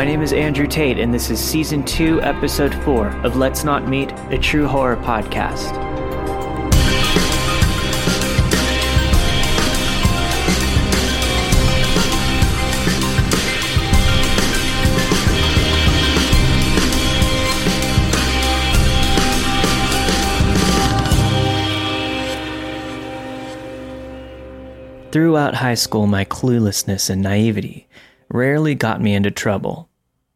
My name is Andrew Tate, and this is Season 2, Episode 4 of Let's Not Meet, a true horror podcast. Throughout high school, my cluelessness and naivety rarely got me into trouble.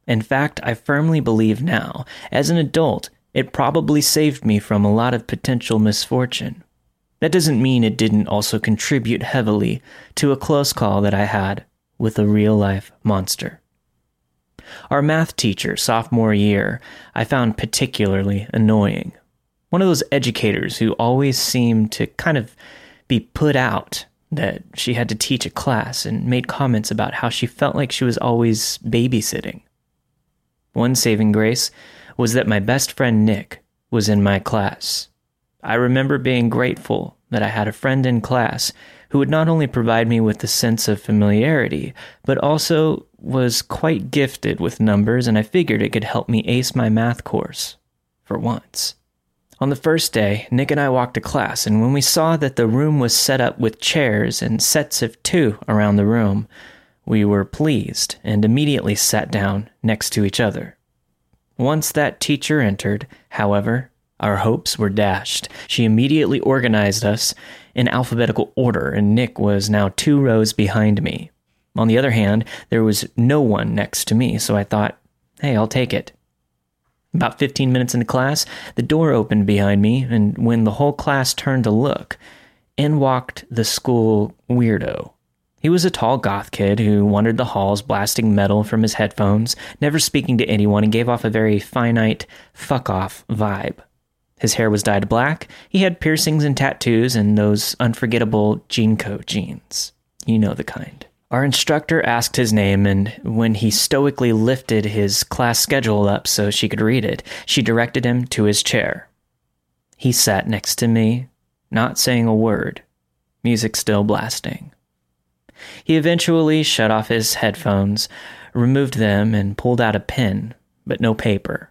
In fact, I firmly believe now, as an adult, it probably saved me from a lot of potential misfortune. That doesn't mean it didn't also contribute heavily to a close call that I had with a real life monster. Our math teacher, sophomore year, I found particularly annoying. One of those educators who always seemed to kind of be put out that she had to teach a class and made comments about how she felt like she was always babysitting. One saving grace was that my best friend Nick was in my class. I remember being grateful that I had a friend in class who would not only provide me with a sense of familiarity, but also was quite gifted with numbers, and I figured it could help me ace my math course for once. On the first day, Nick and I walked to class, and when we saw that the room was set up with chairs and sets of two around the room, we were pleased and immediately sat down next to each other. Once that teacher entered, however, our hopes were dashed. She immediately organized us in alphabetical order, and Nick was now two rows behind me. On the other hand, there was no one next to me, so I thought, hey, I'll take it. About 15 minutes into class, the door opened behind me, and when the whole class turned to look, in walked the school weirdo. He was a tall goth kid who wandered the halls blasting metal from his headphones, never speaking to anyone, and gave off a very finite, fuck off vibe. His hair was dyed black, he had piercings and tattoos, and those unforgettable JNCO jeans. You know the kind. Our instructor asked his name, and when he stoically lifted his class schedule up so she could read it, she directed him to his chair. He sat next to me, not saying a word, music still blasting. He eventually shut off his headphones, removed them, and pulled out a pen, but no paper.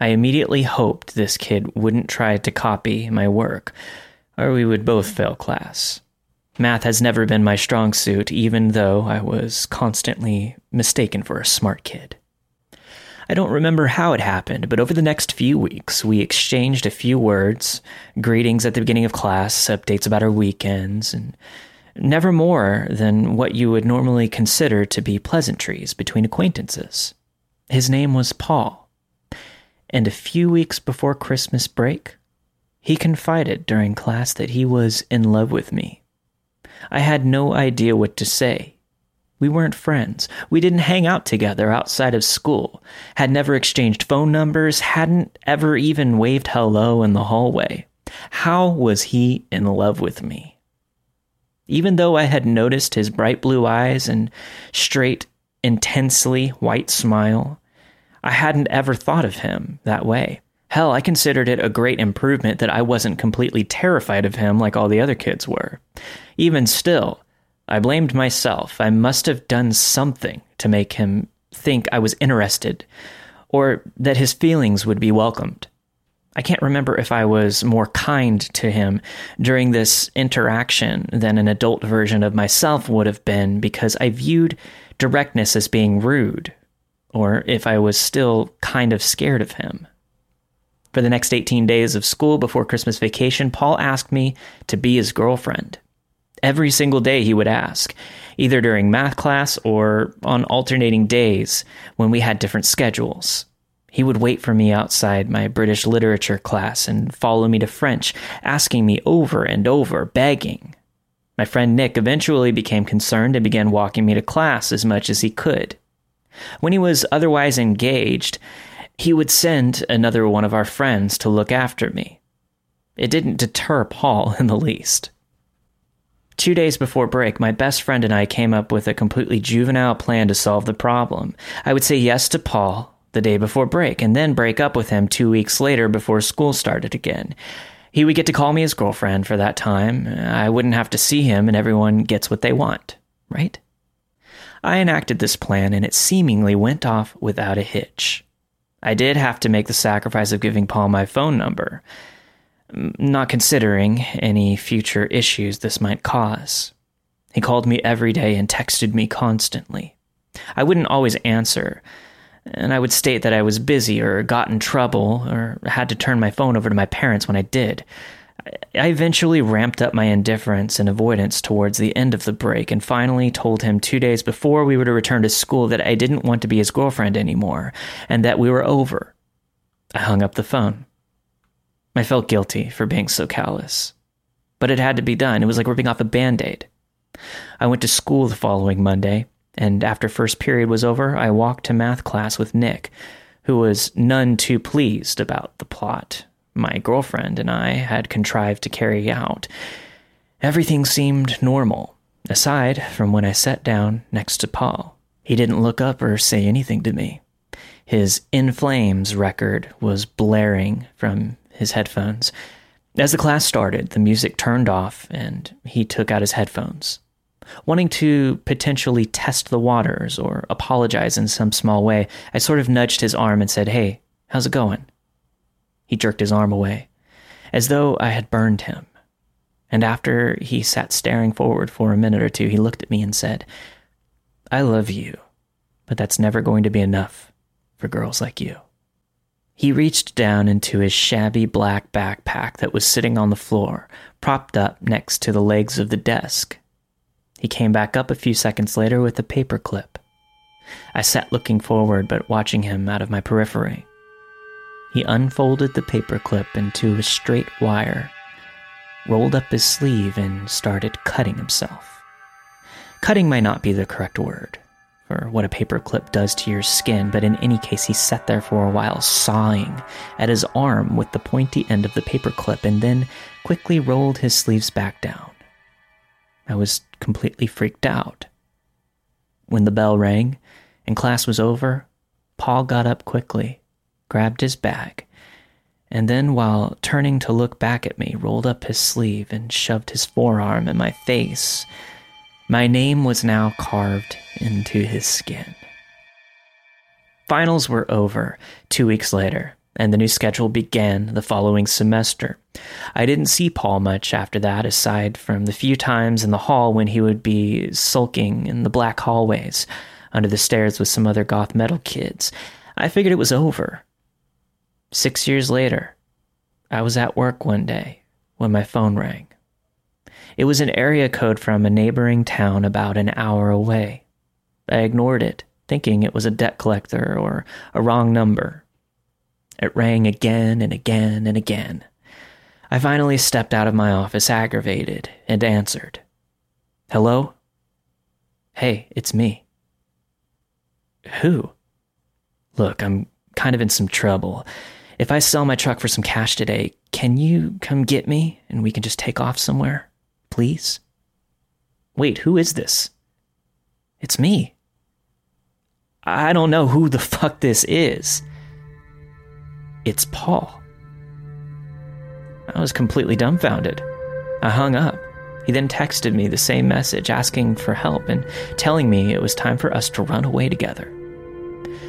I immediately hoped this kid wouldn't try to copy my work, or we would both fail class. Math has never been my strong suit, even though I was constantly mistaken for a smart kid. I don't remember how it happened, but over the next few weeks, we exchanged a few words, greetings at the beginning of class, updates about our weekends, and never more than what you would normally consider to be pleasantries between acquaintances. His name was Paul, and a few weeks before Christmas break, he confided during class that he was in love with me. I had no idea what to say. We weren't friends. We didn't hang out together outside of school, had never exchanged phone numbers, hadn't ever even waved hello in the hallway. How was he in love with me? Even though I had noticed his bright blue eyes and straight, intensely white smile, I hadn't ever thought of him that way. Hell, I considered it a great improvement that I wasn't completely terrified of him like all the other kids were. Even still, I blamed myself. I must have done something to make him think I was interested or that his feelings would be welcomed. I can't remember if I was more kind to him during this interaction than an adult version of myself would have been because I viewed directness as being rude, or if I was still kind of scared of him. For the next 18 days of school before Christmas vacation, Paul asked me to be his girlfriend. Every single day he would ask, either during math class or on alternating days when we had different schedules. He would wait for me outside my British literature class and follow me to French, asking me over and over, begging. My friend Nick eventually became concerned and began walking me to class as much as he could. When he was otherwise engaged, he would send another one of our friends to look after me. It didn't deter Paul in the least. Two days before break, my best friend and I came up with a completely juvenile plan to solve the problem. I would say yes to Paul the day before break, and then break up with him two weeks later before school started again. He would get to call me his girlfriend for that time. I wouldn't have to see him, and everyone gets what they want, right? I enacted this plan and it seemingly went off without a hitch. I did have to make the sacrifice of giving Paul my phone number, not considering any future issues this might cause. He called me every day and texted me constantly. I wouldn't always answer, and I would state that I was busy or got in trouble or had to turn my phone over to my parents when I did. I eventually ramped up my indifference and avoidance towards the end of the break and finally told him two days before we were to return to school that I didn't want to be his girlfriend anymore and that we were over. I hung up the phone. I felt guilty for being so callous. But it had to be done. It was like ripping off a band aid. I went to school the following Monday, and after first period was over, I walked to math class with Nick, who was none too pleased about the plot my girlfriend and I had contrived to carry out. Everything seemed normal, aside from when I sat down next to Paul. He didn't look up or say anything to me. His In Flames record was blaring from his headphones. As the class started, the music turned off and he took out his headphones. Wanting to potentially test the waters or apologize in some small way, I sort of nudged his arm and said, Hey, how's it going? He jerked his arm away, as though I had burned him. And after he sat staring forward for a minute or two, he looked at me and said, I love you, but that's never going to be enough for girls like you. He reached down into his shabby black backpack that was sitting on the floor, propped up next to the legs of the desk. He came back up a few seconds later with a paper clip. I sat looking forward but watching him out of my periphery. He unfolded the paperclip into a straight wire, rolled up his sleeve, and started cutting himself. Cutting might not be the correct word for what a paperclip does to your skin, but in any case, he sat there for a while, sawing at his arm with the pointy end of the paperclip, and then quickly rolled his sleeves back down. I was completely freaked out. When the bell rang and class was over, Paul got up quickly grabbed his bag, and then, while turning to look back at me, rolled up his sleeve and shoved his forearm in my face. My name was now carved into his skin. Finals were over two weeks later, and the new schedule began the following semester. I didn't see Paul much after that, aside from the few times in the hall when he would be sulking in the black hallways under the stairs with some other goth metal kids. I figured it was over. Six years later, I was at work one day when my phone rang. It was an area code from a neighboring town about an hour away. I ignored it, thinking it was a debt collector or a wrong number. It rang again and again and again. I finally stepped out of my office aggravated and answered. Hello? Hey, it's me. Who? Look, I'm kind of in some trouble. If I sell my truck for some cash today, can you come get me and we can just take off somewhere? Please? Wait, who is this? It's me. I don't know who the fuck this is. It's Paul. I was completely dumbfounded. I hung up. He then texted me the same message asking for help and telling me it was time for us to run away together.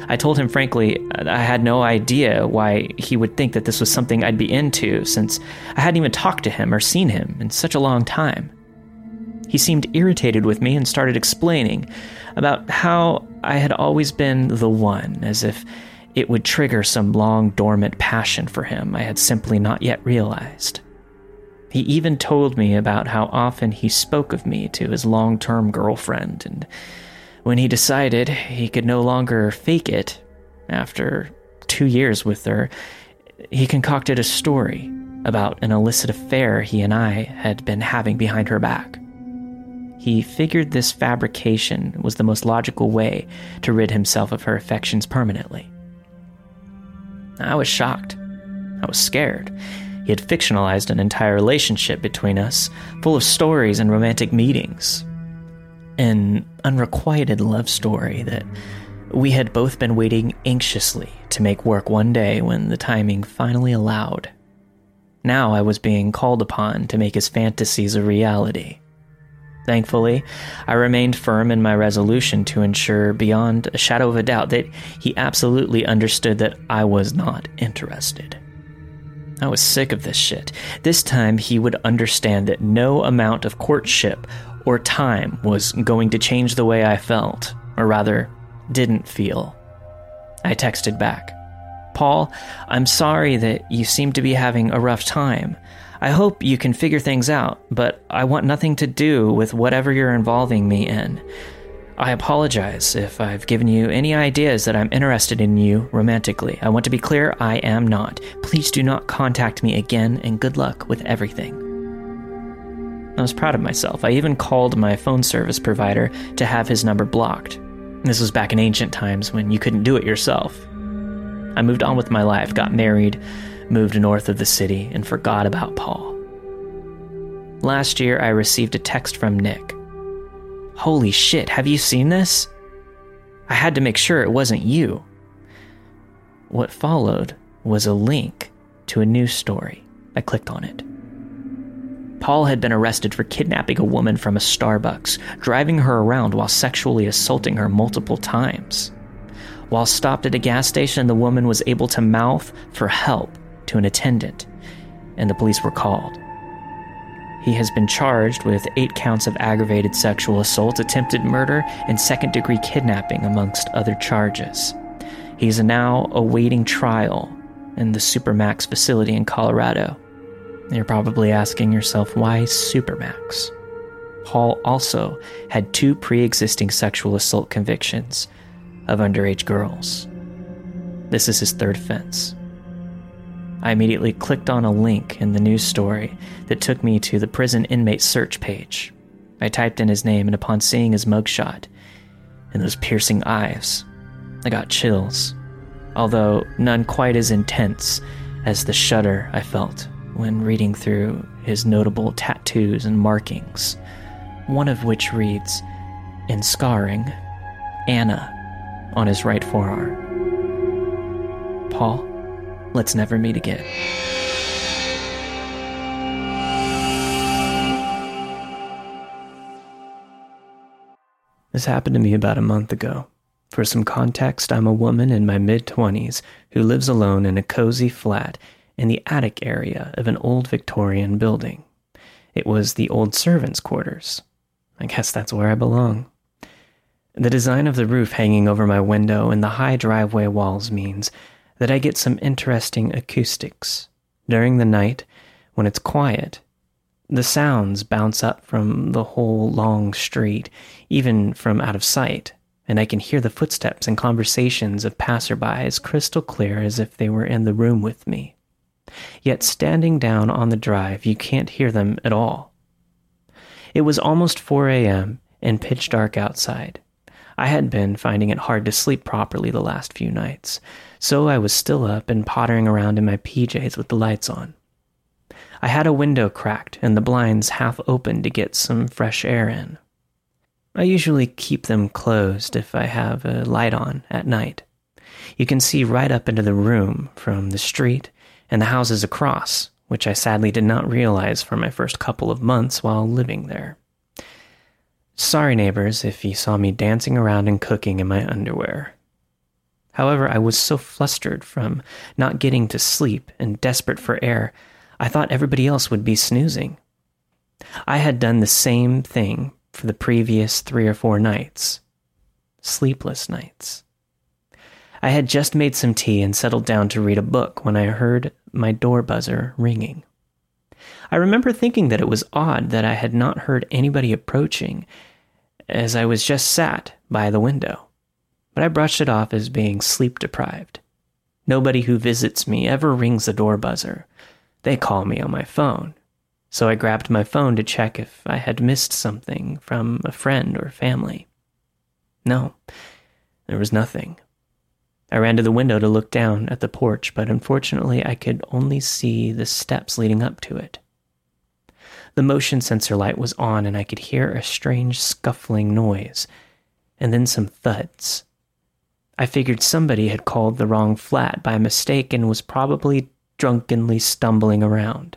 I told him frankly I had no idea why he would think that this was something I'd be into, since I hadn't even talked to him or seen him in such a long time. He seemed irritated with me and started explaining about how I had always been the one, as if it would trigger some long dormant passion for him I had simply not yet realized. He even told me about how often he spoke of me to his long term girlfriend and when he decided he could no longer fake it, after two years with her, he concocted a story about an illicit affair he and I had been having behind her back. He figured this fabrication was the most logical way to rid himself of her affections permanently. I was shocked. I was scared. He had fictionalized an entire relationship between us, full of stories and romantic meetings, an unrequited love story that we had both been waiting anxiously to make work one day when the timing finally allowed. Now I was being called upon to make his fantasies a reality. Thankfully, I remained firm in my resolution to ensure beyond a shadow of a doubt that he absolutely understood that I was not interested. I was sick of this shit. This time he would understand that no amount of courtship or time was going to change the way I felt, or rather, didn't feel. I texted back Paul, I'm sorry that you seem to be having a rough time. I hope you can figure things out, but I want nothing to do with whatever you're involving me in. I apologize if I've given you any ideas that I'm interested in you romantically. I want to be clear, I am not. Please do not contact me again, and good luck with everything. I was proud of myself. I even called my phone service provider to have his number blocked. This was back in ancient times when you couldn't do it yourself. I moved on with my life, got married, moved north of the city, and forgot about Paul. Last year, I received a text from Nick. Holy shit, have you seen this? I had to make sure it wasn't you. What followed was a link to a news story. I clicked on it. Paul had been arrested for kidnapping a woman from a Starbucks, driving her around while sexually assaulting her multiple times. While stopped at a gas station, the woman was able to mouth for help to an attendant, and the police were called. He has been charged with eight counts of aggravated sexual assault, attempted murder, and second degree kidnapping, amongst other charges. He is now awaiting trial in the Supermax facility in Colorado. You're probably asking yourself, why Supermax? Paul also had two pre existing sexual assault convictions of underage girls. This is his third offense. I immediately clicked on a link in the news story that took me to the prison inmate search page. I typed in his name, and upon seeing his mugshot and those piercing eyes, I got chills, although none quite as intense as the shudder I felt when reading through his notable tattoos and markings, one of which reads, in scarring, Anna on his right forearm. Paul, let's never meet again. This happened to me about a month ago. For some context, I'm a woman in my mid 20s who lives alone in a cozy flat in the attic area of an old Victorian building. It was the old servants' quarters. I guess that's where I belong. The design of the roof hanging over my window and the high driveway walls means that I get some interesting acoustics. During the night, when it's quiet, the sounds bounce up from the whole long street, even from out of sight, and I can hear the footsteps and conversations of passerby as crystal clear as if they were in the room with me. Yet standing down on the drive, you can't hear them at all. It was almost 4 a.m. and pitch dark outside. I had been finding it hard to sleep properly the last few nights, so I was still up and pottering around in my PJs with the lights on. I had a window cracked and the blinds half open to get some fresh air in. I usually keep them closed if I have a light on at night. You can see right up into the room from the street and the houses across, which I sadly did not realize for my first couple of months while living there. Sorry, neighbors, if you saw me dancing around and cooking in my underwear. However, I was so flustered from not getting to sleep and desperate for air, I thought everybody else would be snoozing. I had done the same thing for the previous three or four nights sleepless nights. I had just made some tea and settled down to read a book when I heard my door buzzer ringing. I remember thinking that it was odd that I had not heard anybody approaching, as I was just sat by the window. But I brushed it off as being sleep deprived. Nobody who visits me ever rings the door buzzer. They call me on my phone. So I grabbed my phone to check if I had missed something from a friend or family. No, there was nothing. I ran to the window to look down at the porch, but unfortunately I could only see the steps leading up to it. The motion sensor light was on, and I could hear a strange scuffling noise, and then some thuds. I figured somebody had called the wrong flat by mistake and was probably drunkenly stumbling around.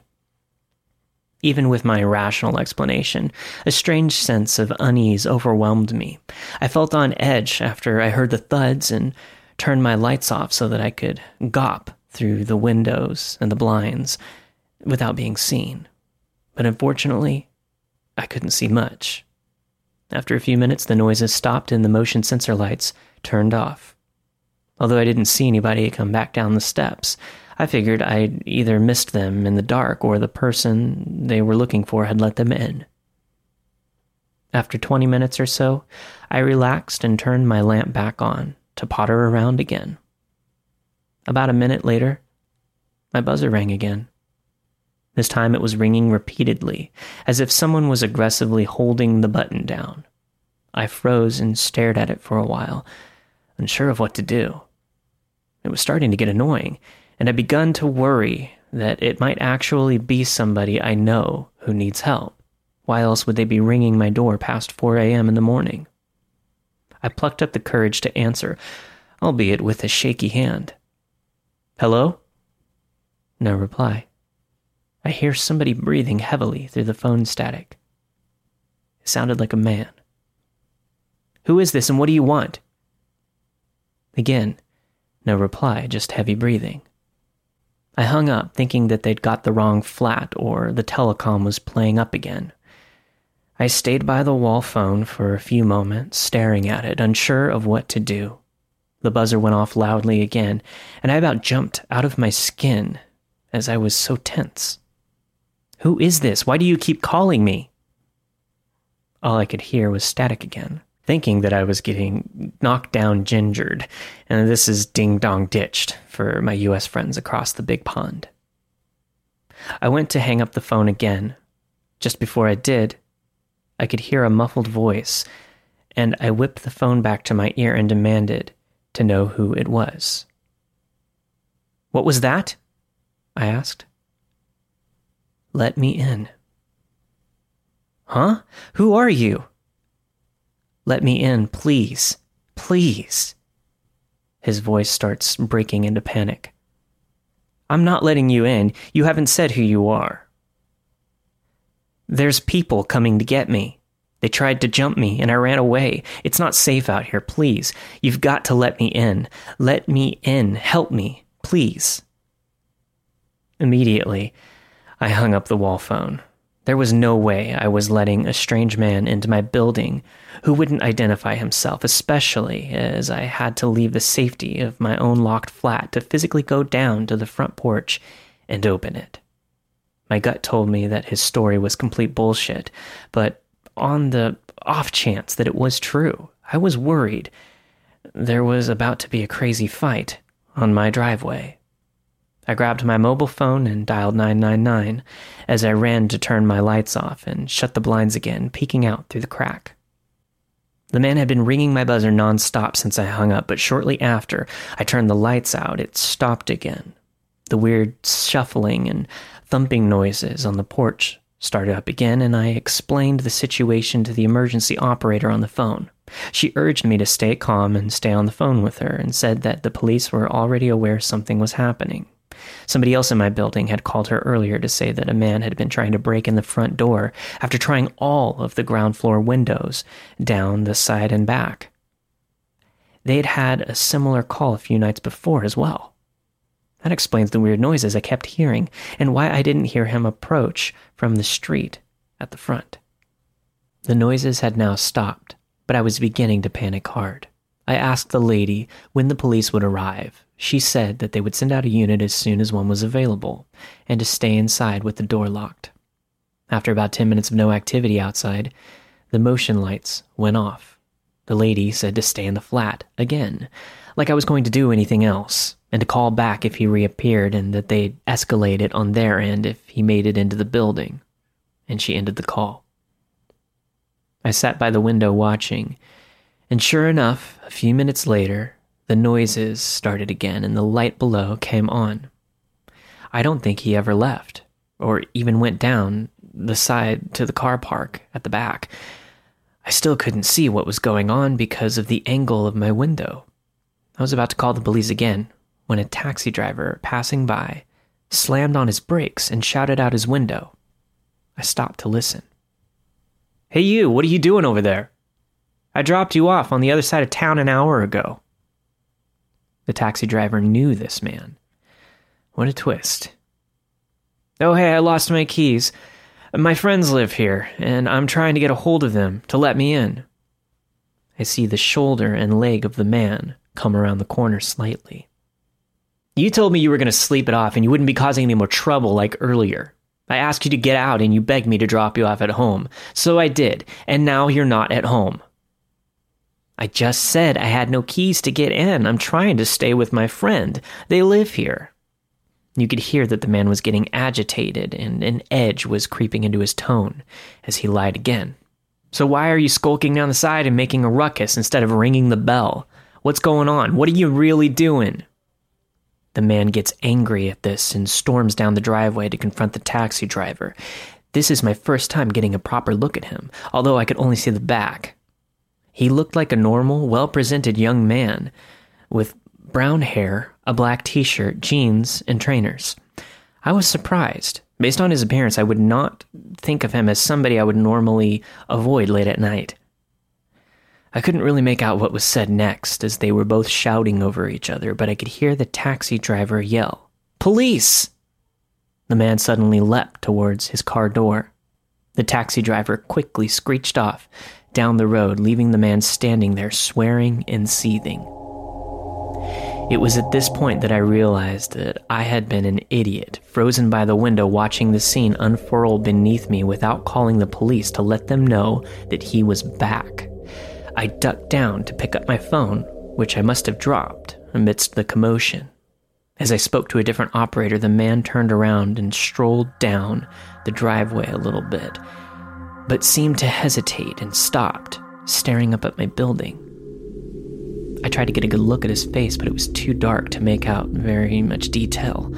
Even with my rational explanation, a strange sense of unease overwhelmed me. I felt on edge after I heard the thuds and turned my lights off so that I could gop through the windows and the blinds without being seen. But unfortunately, I couldn't see much. After a few minutes, the noises stopped and the motion sensor lights turned off. Although I didn't see anybody come back down the steps, I figured I'd either missed them in the dark or the person they were looking for had let them in. After 20 minutes or so, I relaxed and turned my lamp back on to potter around again. About a minute later, my buzzer rang again. This time it was ringing repeatedly, as if someone was aggressively holding the button down. I froze and stared at it for a while, unsure of what to do. It was starting to get annoying, and I begun to worry that it might actually be somebody I know who needs help. Why else would they be ringing my door past 4 a.m. in the morning? I plucked up the courage to answer, albeit with a shaky hand. Hello? No reply. I hear somebody breathing heavily through the phone static. It sounded like a man. Who is this and what do you want? Again, no reply, just heavy breathing. I hung up, thinking that they'd got the wrong flat or the telecom was playing up again. I stayed by the wall phone for a few moments, staring at it, unsure of what to do. The buzzer went off loudly again, and I about jumped out of my skin as I was so tense. Who is this? Why do you keep calling me? All I could hear was static again, thinking that I was getting knocked down gingered, and this is ding dong ditched for my US friends across the big pond. I went to hang up the phone again. Just before I did, I could hear a muffled voice, and I whipped the phone back to my ear and demanded to know who it was. What was that? I asked. Let me in. Huh? Who are you? Let me in, please. Please. His voice starts breaking into panic. I'm not letting you in. You haven't said who you are. There's people coming to get me. They tried to jump me and I ran away. It's not safe out here, please. You've got to let me in. Let me in. Help me, please. Immediately, I hung up the wall phone. There was no way I was letting a strange man into my building who wouldn't identify himself, especially as I had to leave the safety of my own locked flat to physically go down to the front porch and open it. My gut told me that his story was complete bullshit, but on the off chance that it was true, I was worried. There was about to be a crazy fight on my driveway. I grabbed my mobile phone and dialed 999 as I ran to turn my lights off and shut the blinds again, peeking out through the crack. The man had been ringing my buzzer nonstop since I hung up, but shortly after I turned the lights out, it stopped again. The weird shuffling and thumping noises on the porch started up again, and I explained the situation to the emergency operator on the phone. She urged me to stay calm and stay on the phone with her and said that the police were already aware something was happening. Somebody else in my building had called her earlier to say that a man had been trying to break in the front door after trying all of the ground floor windows down the side and back. They'd had a similar call a few nights before as well. That explains the weird noises I kept hearing and why I didn't hear him approach from the street at the front. The noises had now stopped, but I was beginning to panic hard. I asked the lady when the police would arrive. She said that they would send out a unit as soon as one was available, and to stay inside with the door locked. After about 10 minutes of no activity outside, the motion lights went off. The lady said to stay in the flat again, like I was going to do anything else, and to call back if he reappeared and that they'd escalate it on their end if he made it into the building. And she ended the call. I sat by the window watching and sure enough, a few minutes later, the noises started again and the light below came on. I don't think he ever left, or even went down the side to the car park at the back. I still couldn't see what was going on because of the angle of my window. I was about to call the police again when a taxi driver passing by slammed on his brakes and shouted out his window. I stopped to listen. Hey, you, what are you doing over there? I dropped you off on the other side of town an hour ago. The taxi driver knew this man. What a twist. Oh, hey, I lost my keys. My friends live here, and I'm trying to get a hold of them to let me in. I see the shoulder and leg of the man come around the corner slightly. You told me you were going to sleep it off and you wouldn't be causing any more trouble like earlier. I asked you to get out and you begged me to drop you off at home. So I did, and now you're not at home. I just said I had no keys to get in. I'm trying to stay with my friend. They live here. You could hear that the man was getting agitated, and an edge was creeping into his tone as he lied again. So, why are you skulking down the side and making a ruckus instead of ringing the bell? What's going on? What are you really doing? The man gets angry at this and storms down the driveway to confront the taxi driver. This is my first time getting a proper look at him, although I could only see the back. He looked like a normal, well presented young man with brown hair, a black t shirt, jeans, and trainers. I was surprised. Based on his appearance, I would not think of him as somebody I would normally avoid late at night. I couldn't really make out what was said next as they were both shouting over each other, but I could hear the taxi driver yell, Police! The man suddenly leapt towards his car door. The taxi driver quickly screeched off down the road, leaving the man standing there swearing and seething. It was at this point that I realized that I had been an idiot, frozen by the window watching the scene unfurl beneath me without calling the police to let them know that he was back. I ducked down to pick up my phone, which I must have dropped amidst the commotion. As I spoke to a different operator, the man turned around and strolled down the driveway a little bit, but seemed to hesitate and stopped, staring up at my building. I tried to get a good look at his face, but it was too dark to make out very much detail.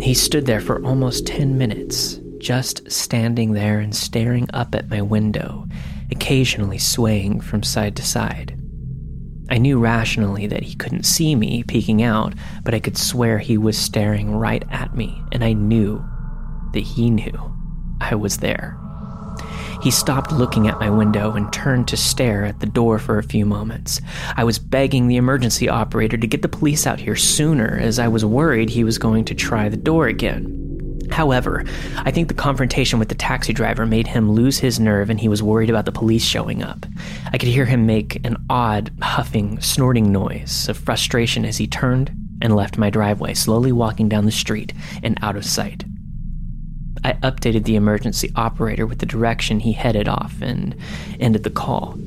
He stood there for almost 10 minutes, just standing there and staring up at my window, occasionally swaying from side to side. I knew rationally that he couldn't see me peeking out, but I could swear he was staring right at me, and I knew that he knew I was there. He stopped looking at my window and turned to stare at the door for a few moments. I was begging the emergency operator to get the police out here sooner, as I was worried he was going to try the door again. However, I think the confrontation with the taxi driver made him lose his nerve and he was worried about the police showing up. I could hear him make an odd, huffing, snorting noise of frustration as he turned and left my driveway, slowly walking down the street and out of sight. I updated the emergency operator with the direction he headed off and ended the call.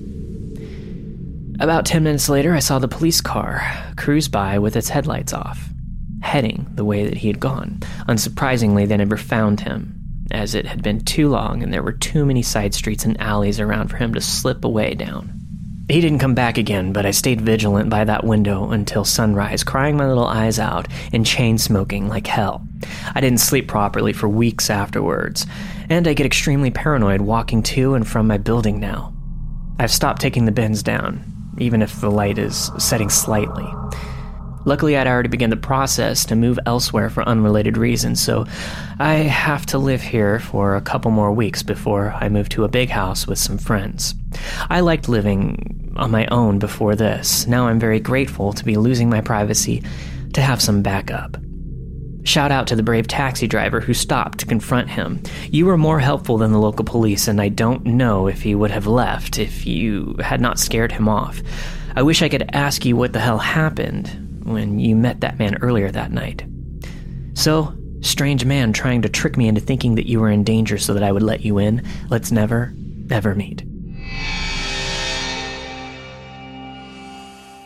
About 10 minutes later, I saw the police car cruise by with its headlights off, heading the way that he had gone. Unsurprisingly, they never found him, as it had been too long and there were too many side streets and alleys around for him to slip away down. He didn't come back again, but I stayed vigilant by that window until sunrise, crying my little eyes out and chain smoking like hell. I didn't sleep properly for weeks afterwards, and I get extremely paranoid walking to and from my building now. I've stopped taking the bins down, even if the light is setting slightly. Luckily, I'd already begun the process to move elsewhere for unrelated reasons, so I have to live here for a couple more weeks before I move to a big house with some friends. I liked living on my own before this. Now I'm very grateful to be losing my privacy to have some backup. Shout out to the brave taxi driver who stopped to confront him. You were more helpful than the local police, and I don't know if he would have left if you had not scared him off. I wish I could ask you what the hell happened, when you met that man earlier that night. So, strange man trying to trick me into thinking that you were in danger so that I would let you in, let's never, ever meet.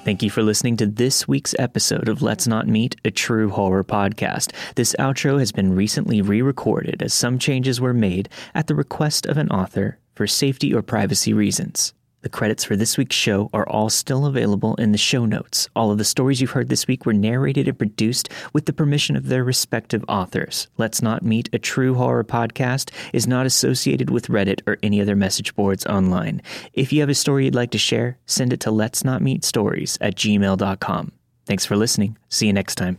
Thank you for listening to this week's episode of Let's Not Meet, a true horror podcast. This outro has been recently re recorded as some changes were made at the request of an author for safety or privacy reasons. The credits for this week's show are all still available in the show notes. All of the stories you've heard this week were narrated and produced with the permission of their respective authors. Let's Not Meet, a true horror podcast, is not associated with Reddit or any other message boards online. If you have a story you'd like to share, send it to let's not meet stories at gmail.com. Thanks for listening. See you next time.